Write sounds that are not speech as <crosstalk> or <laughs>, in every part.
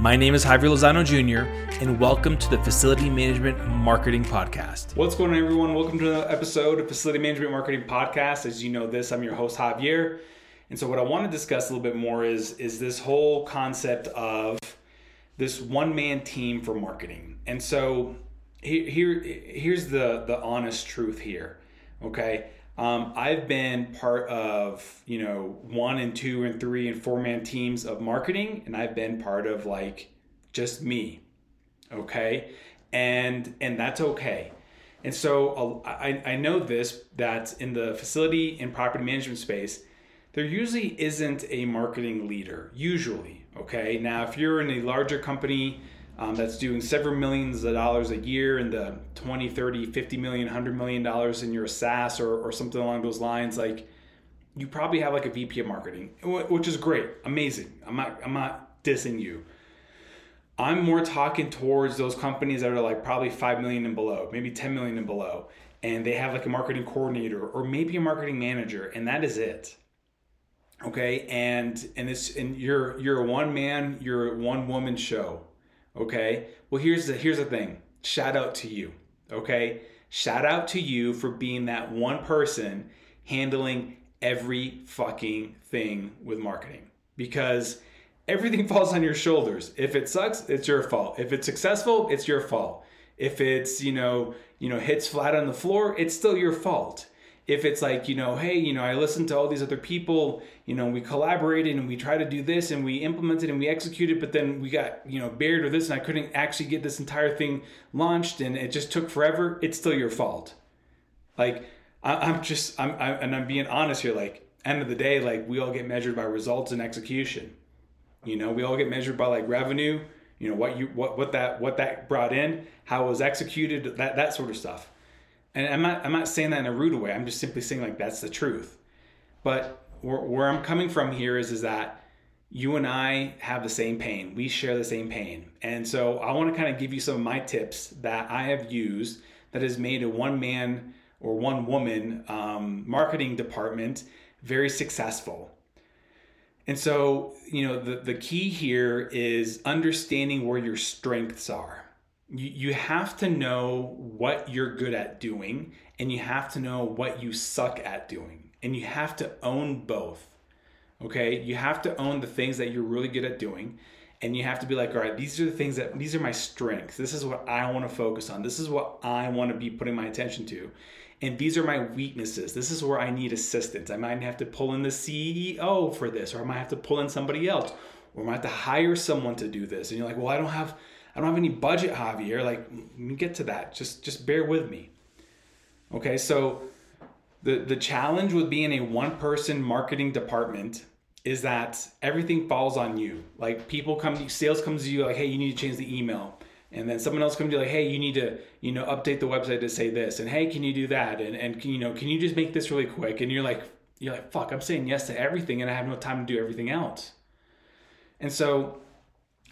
My name is Javier Lozano Jr., and welcome to the Facility Management Marketing Podcast. What's going on, everyone? Welcome to another episode of Facility Management Marketing Podcast. As you know, this I'm your host Javier, and so what I want to discuss a little bit more is is this whole concept of this one man team for marketing. And so here, here here's the the honest truth here. Okay. Um, I've been part of, you know, one and two and three and four man teams of marketing, and I've been part of like just me. Okay. And, and that's okay. And so uh, I, I know this that in the facility and property management space, there usually isn't a marketing leader, usually. Okay. Now, if you're in a larger company, um, that's doing several millions of dollars a year in the 20 30 50 million 100 million dollars in your SaaS or, or something along those lines like you probably have like a VP of marketing which is great amazing. I'm not I'm not dissing you. I'm more talking towards those companies that are like probably 5 million and below maybe 10 million and below and they have like a marketing coordinator or maybe a marketing manager and that is it. Okay? And and it's and you're you're a one man you're a one woman show Okay. Well, here's the here's the thing. Shout out to you. Okay. Shout out to you for being that one person handling every fucking thing with marketing because everything <laughs> falls on your shoulders. If it sucks, it's your fault. If it's successful, it's your fault. If it's, you know, you know, hits flat on the floor, it's still your fault if it's like you know hey you know i listened to all these other people you know we collaborated and we tried to do this and we implemented and we executed but then we got you know buried with this and i couldn't actually get this entire thing launched and it just took forever it's still your fault. Like I, am just I'm, I'm and i'm being honest here like end of the day like we all get measured by results and execution. You know we all get measured by like revenue you know what you what what that what that brought in how it was executed that that sort of stuff and I'm not I'm not saying that in a rude way. I'm just simply saying like that's the truth. But where, where I'm coming from here is is that you and I have the same pain. We share the same pain. And so I want to kind of give you some of my tips that I have used that has made a one man or one woman um, marketing department very successful. And so, you know, the, the key here is understanding where your strengths are you, have to know what you're good at doing and you have to know what you suck at doing and you have to own both okay? You have to own the things that you're really good at doing and you have to be like all right these are the things that these are my strengths. This is what i want to focus on. This is what i want to be putting my attention to and these are my weaknesses. This is where i need assistance. I might have to pull in the ceo for this or i might have to pull in somebody else or i might have to hire someone to do this. And you're like well i don't have Don't have any budget, Javier. Like, let me get to that. Just just bear with me. Okay, so the the challenge with being a one person marketing department is that everything falls on you. Like people come, sales comes to you like, hey, you need to change the email. And then someone else comes to you like, hey, you need to, you know, update the website to say this. And hey, can you do that? And and can, you know, can you just make this really quick? And you're like, you're like, fuck, I'm saying yes to everything and I have no time to do everything else. And so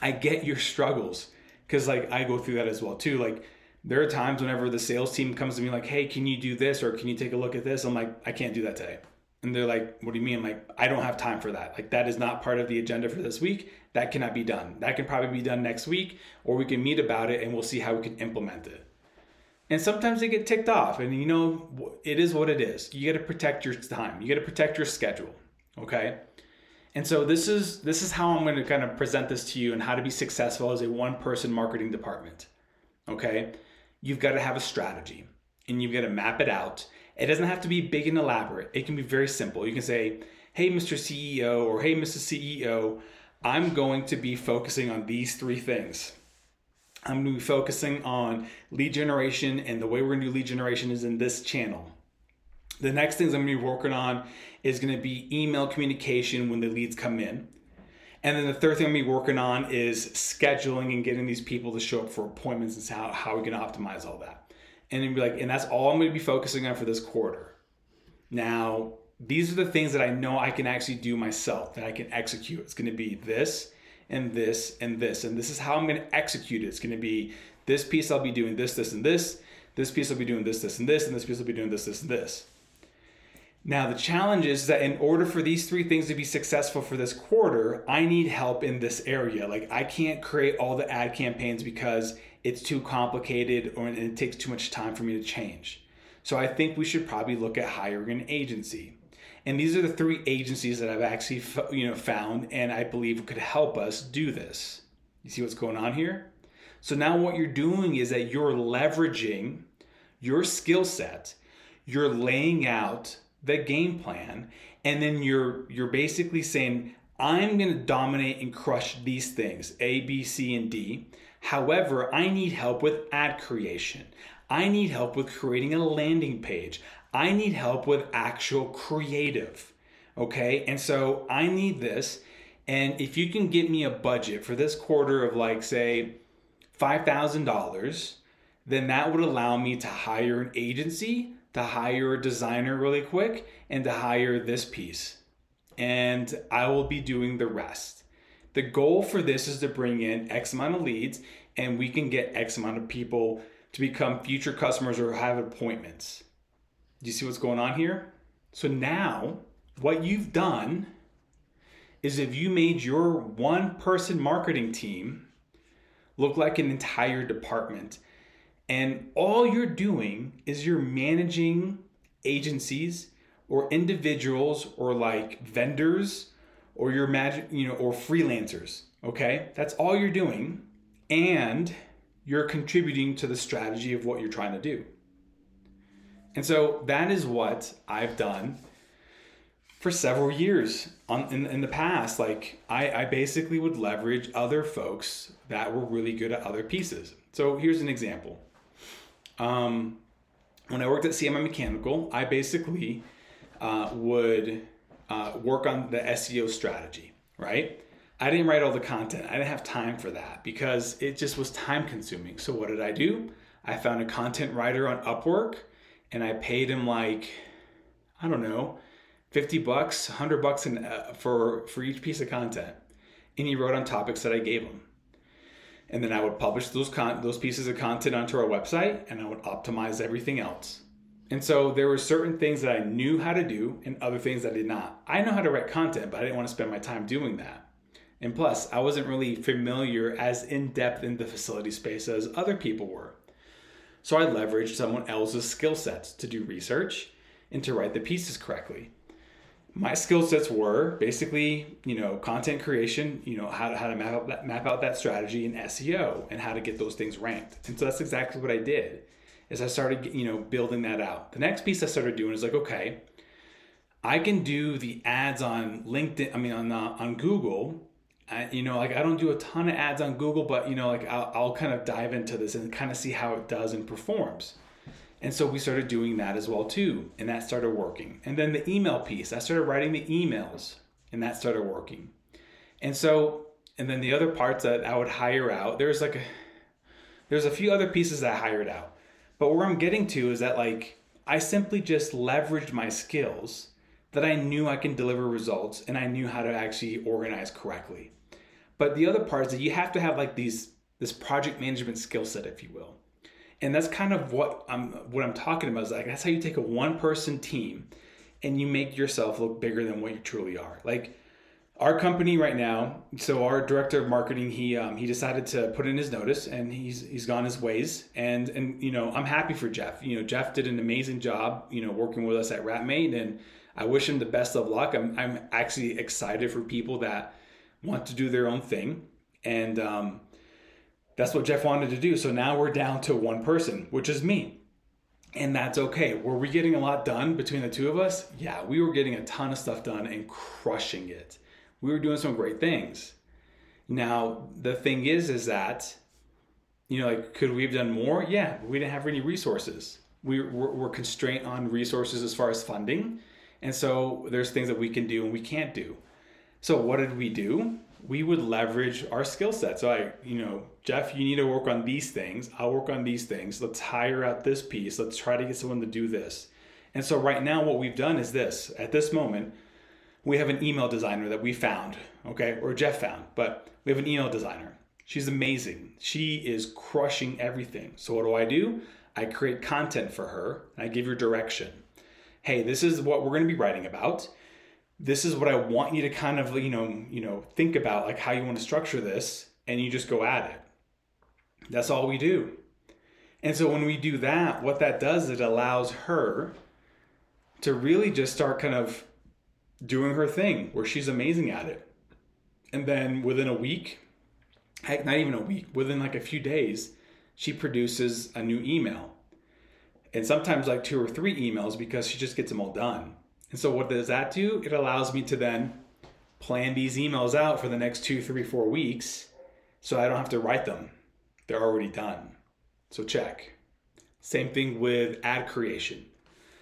I get your struggles because like I go through that as well too. Like there are times whenever the sales team comes to me like, "Hey, can you do this or can you take a look at this?" I'm like, "I can't do that today." And they're like, "What do you mean?" I'm like, "I don't have time for that. Like that is not part of the agenda for this week. That cannot be done. That can probably be done next week, or we can meet about it and we'll see how we can implement it." And sometimes they get ticked off, and you know, it is what it is. You got to protect your time. You got to protect your schedule. Okay. And so this is this is how I'm going to kind of present this to you and how to be successful as a one person marketing department. Okay? You've got to have a strategy and you've got to map it out. It doesn't have to be big and elaborate. It can be very simple. You can say, "Hey Mr. CEO" or "Hey Mrs. CEO, I'm going to be focusing on these three things." I'm going to be focusing on lead generation, and the way we're going to do lead generation is in this channel. The next things I'm going to be working on is going to be email communication when the leads come in. And then the third thing I'm going to be working on is scheduling and getting these people to show up for appointments and how, how we can optimize all that. and be like, and that's all I'm going to be focusing on for this quarter. Now, these are the things that I know I can actually do myself, that I can execute. It's going to be this and this and this, and this is how I'm going to execute it. It's going to be this piece I'll be doing this, this, and this. This piece I'll be doing this, this, and this, and this piece I'll be doing this, this, and this. Now, the challenge is that in order for these three things to be successful for this quarter, I need help in this area. Like, I can't create all the ad campaigns because it's too complicated or it takes too much time for me to change. So, I think we should probably look at hiring an agency. And these are the three agencies that I've actually you know found and I believe could help us do this. You see what's going on here? So now what you're doing is that you're leveraging your skill set, you're laying out the game plan, and then you're you're basically saying, I'm gonna dominate and crush these things, A, B, C, and D. However, I need help with ad creation. I need help with creating a landing page. I need help with actual creative. Okay. And so I need this. And if you can get me a budget for this quarter of like, say, $5,000, then that would allow me to hire an agency, to hire a designer really quick, and to hire this piece. And I will be doing the rest. The goal for this is to bring in X amount of leads, and we can get X amount of people to become future customers or have appointments. Do you see what's going on here? So now, what you've done is if you made your one person marketing team look like an entire department. And all you're doing is you're managing agencies or individuals or like vendors or your magic, you know, or freelancers. Okay? That's all you're doing. And you're contributing to the strategy of what you're trying to do. And so that is what I've done for several years on, in, in the past. Like I, I basically would leverage other folks that were really good at other pieces. So here's an example. Um, when I worked at CMI Mechanical, I basically uh, would uh, work on the SEO strategy, right? I didn't write all the content. I didn't have time for that because it just was time consuming. So what did I do? I found a content writer on Upwork and I paid him like, I don't know, 50 bucks, 100 bucks in, uh, for, for each piece of content. And he wrote on topics that I gave him. And then I would publish those con- those pieces of content onto our website and I would optimize everything else. And so there were certain things that I knew how to do and other things that I did not. I know how to write content, but I didn't want to spend my time doing that. And plus, I wasn't really familiar as in depth in the facility space as other people were. So I leveraged someone else's skill sets to do research and to write the pieces correctly my skill sets were basically, you know, content creation, you know, how, to, how to map out, that, map out that strategy in SEO and how to get those things ranked. And so that's exactly what I did is I started, you know, building that out. The next piece I started doing is like, okay, I can do the ads on LinkedIn, I mean, on, uh, on Google, I, you know, like I don't do a ton of ads on Google, but you know, like I'll, I'll kind of dive into this and kind of see how it does and performs. And so we started doing that as well too, and that started working. And then the email piece, I started writing the emails, and that started working. And so, and then the other parts that I would hire out, there's like a, there's a few other pieces that I hired out. But where I'm getting to is that like I simply just leveraged my skills that I knew I can deliver results and I knew how to actually organize correctly. But the other part is that you have to have like these this project management skill set, if you will and that's kind of what I'm what I'm talking about. Is like that's how you take a one person team and you make yourself look bigger than what you truly are. Like our company right now. So our director of marketing, he um, he decided to put in his notice and he's he's gone his ways. And and you know I'm happy for Jeff. You know Jeff did an amazing job. You know working with us at Ratmate and I wish him the best of luck. I'm I'm actually excited for people that want to do their own thing and. Um, that's what Jeff wanted to do. So now we're down to one person, which is me. And that's okay. Were we getting a lot done between the two of us? Yeah, we were getting a ton of stuff done and crushing it. We were doing some great things. Now, the thing is, is that, you know, like, could we have done more? Yeah, we didn't have any resources. We were, we're constrained on resources as far as funding. And so there's things that we can do and we can't do. So what did we do? We would leverage our skill set. So I, you know, Jeff, you need to work on these things. I'll work on these things. Let's hire out this piece. Let's try to get someone to do this. And so right now what we've done is this. At this moment, we have an email designer that we found, okay, or Jeff found, but we have an email designer. She's amazing. She is crushing everything. So what do I do? I create content for her. I give her direction. Hey, this is what we're going to be writing about. This is what I want you to kind of, you know, you know, think about like how you want to structure this and you just go at it. That's all we do. And so when we do that, what that does is it allows her to really just start kind of doing her thing where she's amazing at it. And then within a week, heck, not even a week, within like a few days, she produces a new email. And sometimes like two or three emails because she just gets them all done. And so what does that do? It allows me to then plan these emails out for the next two, three, four weeks so I don't have to write them. They're already done. So check. Same thing with ad creation.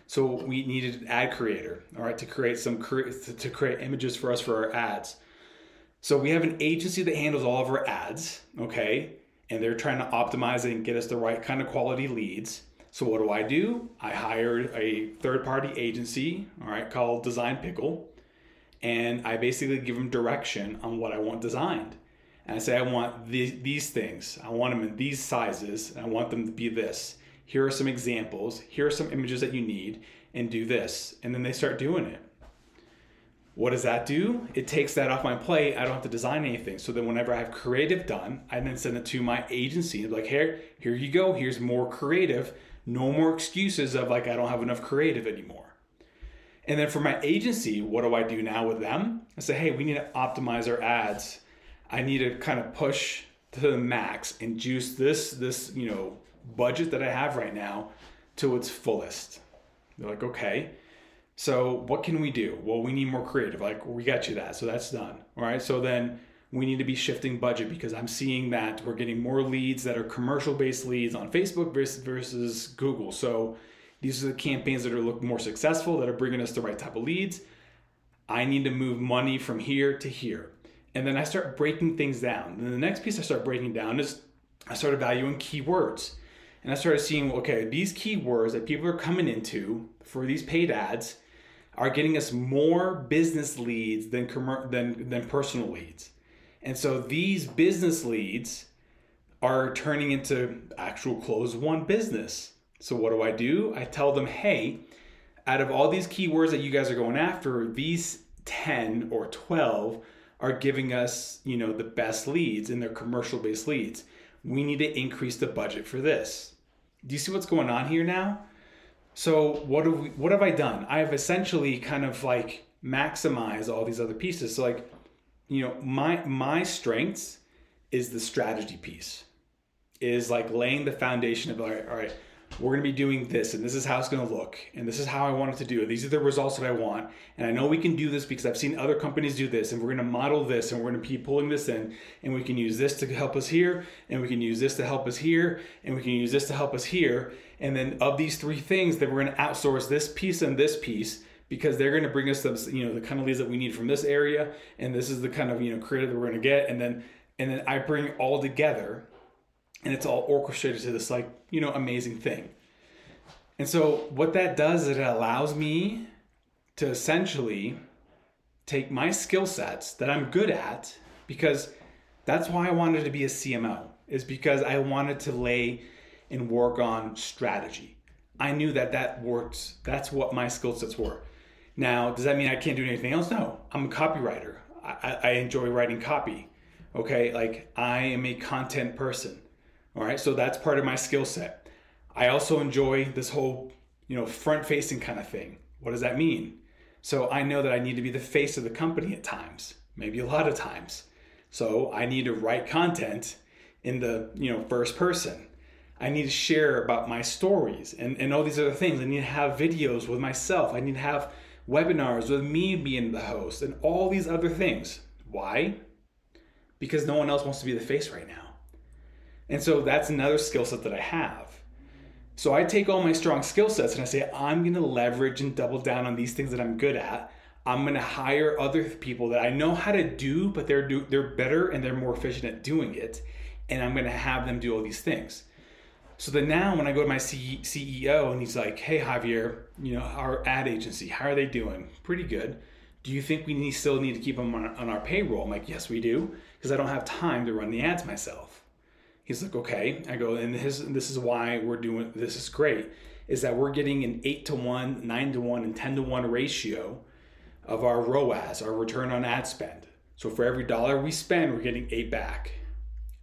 So we needed an ad creator, all right, to create some to create images for us for our ads. So we have an agency that handles all of our ads, okay, and they're trying to optimize it and get us the right kind of quality leads. So what do I do? I hired a third-party agency, all right, called Design Pickle, and I basically give them direction on what I want designed. And I say I want these, these things. I want them in these sizes. I want them to be this here are some examples, here are some images that you need, and do this. And then they start doing it. What does that do? It takes that off my plate. I don't have to design anything. So then whenever I have creative done, I then send it to my agency and be like, here, here you go. Here's more creative. No more excuses of like I don't have enough creative anymore. And then for my agency, what do I do now with them? I say, hey, we need to optimize our ads. I need to kind of push to the max and juice this this you know budget that I have right now to its fullest. They're like, okay, so what can we do? Well, we need more creative. Like, we got you that. So that's done. All right. So then we need to be shifting budget because I'm seeing that we're getting more leads that are commercial based leads on Facebook versus Google. So these are the campaigns that are looking more successful, that are bringing us the right type of leads. I need to move money from here to here. And then I start breaking things down. And the next piece I start breaking down is I started valuing keywords and I started seeing okay, these keywords that people are coming into for these paid ads are getting us more business leads than than than personal leads. And so these business leads are turning into actual close one business. So what do I do? I tell them, "Hey, out of all these keywords that you guys are going after, these 10 or 12 are giving us, you know, the best leads and they're commercial based leads we need to increase the budget for this. Do you see what's going on here now? So what have we, what have I done? I have essentially kind of like maximized all these other pieces. So like, you know, my my strengths is the strategy piece. Is like laying the foundation of all right, all right, we're to be doing this and this is how it's to look and this is how I want it to do and These are the results that I want. And I know we can do this because I've seen other companies do this and we're to model this and we're to be pulling this in and we can use this to help us here and we can use this to help us here and we can use this to help us here. And then of these three things that we're to outsource this piece and this piece because they're going to bring us the you know the kind of leads that we need from this area and this is the kind of you know creative that we're going to get and then and then I bring all together and it's all orchestrated to this like you know amazing thing. And so what that does is it allows me to essentially take my skill sets that i'm good at because that's why i wanted to be a cmo is because i wanted to lay and work on strategy. I knew that that works that's what my skill sets were now does that mean i can't do anything else no i'm a copywriter I, I enjoy writing copy okay like i am a content person all right, so that's part of my skill set. I also enjoy this whole, you know, front facing kind of thing. What does that mean? So I know that I need to be the face of the company at times, maybe a lot of times. So I need to write content in the, you know, first person. I need to share about my stories and, and all these other things. I need to have videos with myself. I need to have webinars with me being the host and all these other things. Why? Because no one else wants to be the face right now. And so that's another skill set that I have. So I take all my strong skill sets and I say, I'm going to leverage and double down on these things that I'm good at. I'm going to hire other people that I know how to do, but they're do, they're better and they're more efficient at doing it, and I'm going to have them do all these things. So then now when I go to my C- CEO and he's like, "Hey Javier, you know our ad agency, how are they doing? Pretty good. Do you think we need, still need to keep them on, on our payroll?" I'm like, "Yes, we do, because I don't have time to run the ads myself." He's like, "Okay." I go, and his, this is why we're doing this is great, is that we're getting an eight to one, nine to one, and ten to one ratio of our ROAS, our return on ad spend. So for every dollar we spend, we're getting eight back.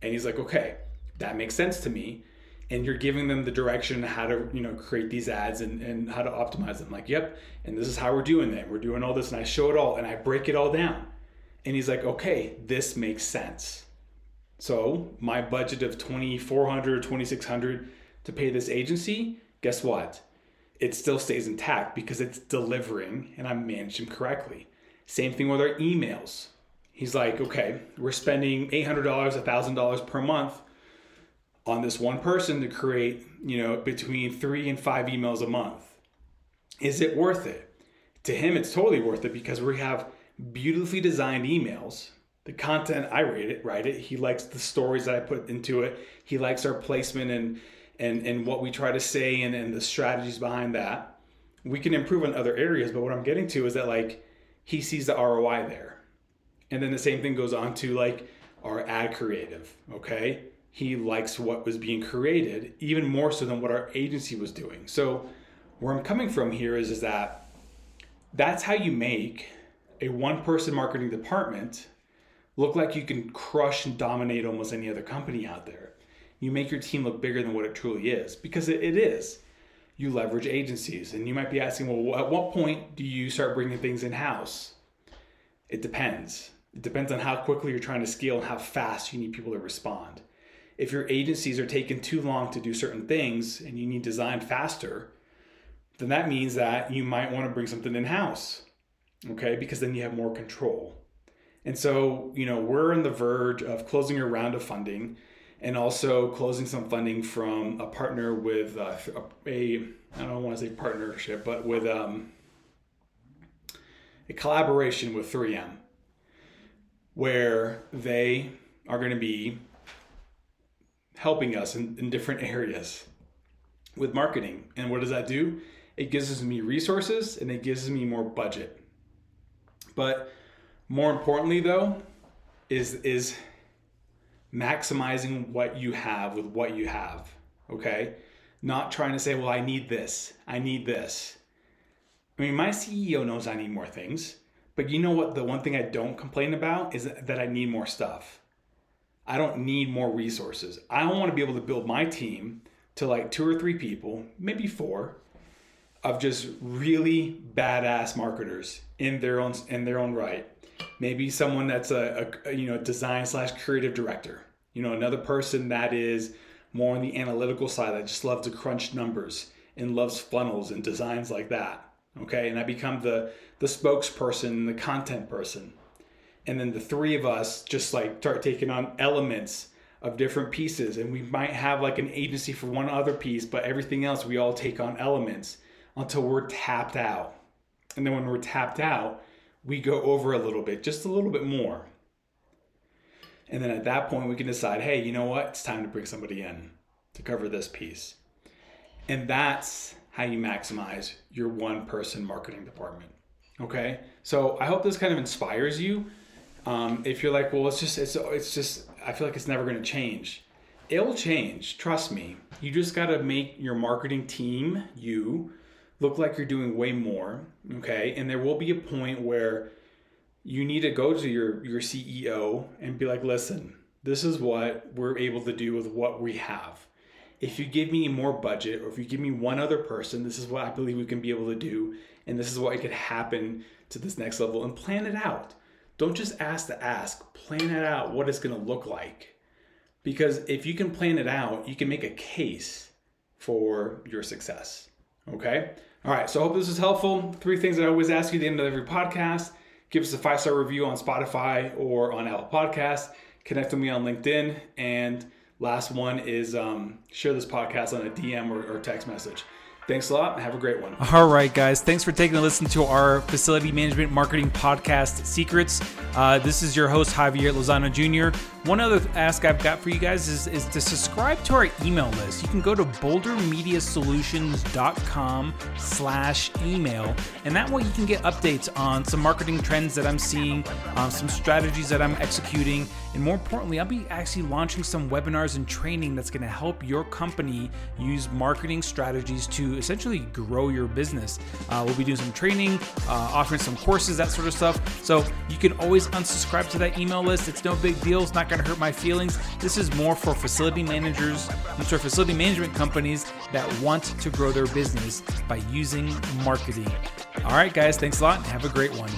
And he's like, "Okay, that makes sense to me." And you're giving them the direction how to you know create these ads and, and how to optimize them. Like yep and this is how we're doing it we're doing all this and i show it all and i break it all down. And he's like okay this makes sense. So my budget of 2400 2600 to pay this agency guess what? It still stays intact because it's delivering and i'm managing correctly. Same thing with our emails. He's like okay we're spending $800 $1000 per month on this one person to create, you know, between three and five emails a month. Is it worth it? To him, it's totally worth it because we have beautifully designed emails. The content I write it, write it. He likes the stories that I put into it. He likes our placement and and and what we try to say and, and the strategies behind that. We can improve on other areas, but what I'm getting to is that like he sees the ROI there. And then the same thing goes on to like our ad creative, okay? He likes what was being created even more so than what our agency was doing. So where I'm coming from here is, is that that's how you make a one person marketing department look like you can crush and dominate almost any other company out there. You make your team look bigger than what it truly is because it, it is. You leverage agencies, and you might be asking, well, at what point do you start bringing things in house? It depends. It depends on how quickly you're trying to scale and how fast you need people to respond if your agencies are taking too long to do certain things and you need design faster, then that means that you might want to bring something in house, okay? Because then you have more control. And so, you know, we're on the verge of closing a round of funding and also closing some funding from a partner with uh, a, I don't want to say partnership, but with um, a collaboration with 3M where they are going to be helping us in, in different areas with marketing. And what does that do? It gives me resources and it gives me more budget. But more importantly though, is is maximizing what you have with what you have. Okay? Not trying to say, well, I need this, I need this. I mean, my CEO knows I need more things, but you know what? The one thing I don't complain about is that I need more stuff. I don't need more resources. I want to be able to build my team to like two or three people, maybe four, of just really badass marketers in their own in their own right. Maybe someone that's a, a you know design slash creative director. You know, another person that is more on the analytical side that just loves to crunch numbers and loves funnels and designs like that. Okay, and I become the the spokesperson, the content person and then the three of us just like start taking on elements of different pieces. And we might have like an agency for one other piece but everything else we all take on elements until we're tapped out. And then when we're tapped out we go over a little bit just a little bit more. And then at that point we can decide hey you know what? It's time to bring somebody in to cover this piece. And that's how you maximize your one person marketing department. Okay? So i hope this kind of inspires you um, if you're like, well, it's just it's it's just I feel like it's never going to change. It'll change. Trust me. You just got to make your marketing team you look like you're doing way more. Okay, and there will be a point where you need to go to your your CEO and be like, listen, this is what we're able to do with what we have. If you give me more budget, or if you give me one other person, this is what I believe we can be able to do, and this is what could happen to this next level, and plan it out don't just ask to ask, plan it out what it's going to look like. Because if you can plan it out, you can make a case for your success. Okay? All right, so I hope this is helpful. Three things that I always ask you at the end of every podcast give us a five star review on Spotify or on Apple Podcasts, connect with me on LinkedIn, and last one is um, share this podcast on a DM or, or text message. Thanks a lot. Have a great one. All right, guys. Thanks for taking a listen to our facility management marketing podcast, Secrets. Uh, this is your host, Javier Lozano Jr. One other ask I've got for you guys is, is to subscribe to our email list. You can go to bouldermediasolutions.com slash email, and that way you can get updates on some marketing trends that I'm seeing, um, some strategies that I'm executing, and more importantly, I'll be actually launching some webinars and training that's going to help your company use marketing strategies to essentially grow your business. Uh, we'll be doing some training, uh, offering some courses, that sort of stuff. So you can always unsubscribe to that email list. It's no big deal. It's not going to hurt my feelings. This is more for facility managers and for facility management companies that want to grow their business by using marketing. All right, guys, thanks a lot. Have a great one.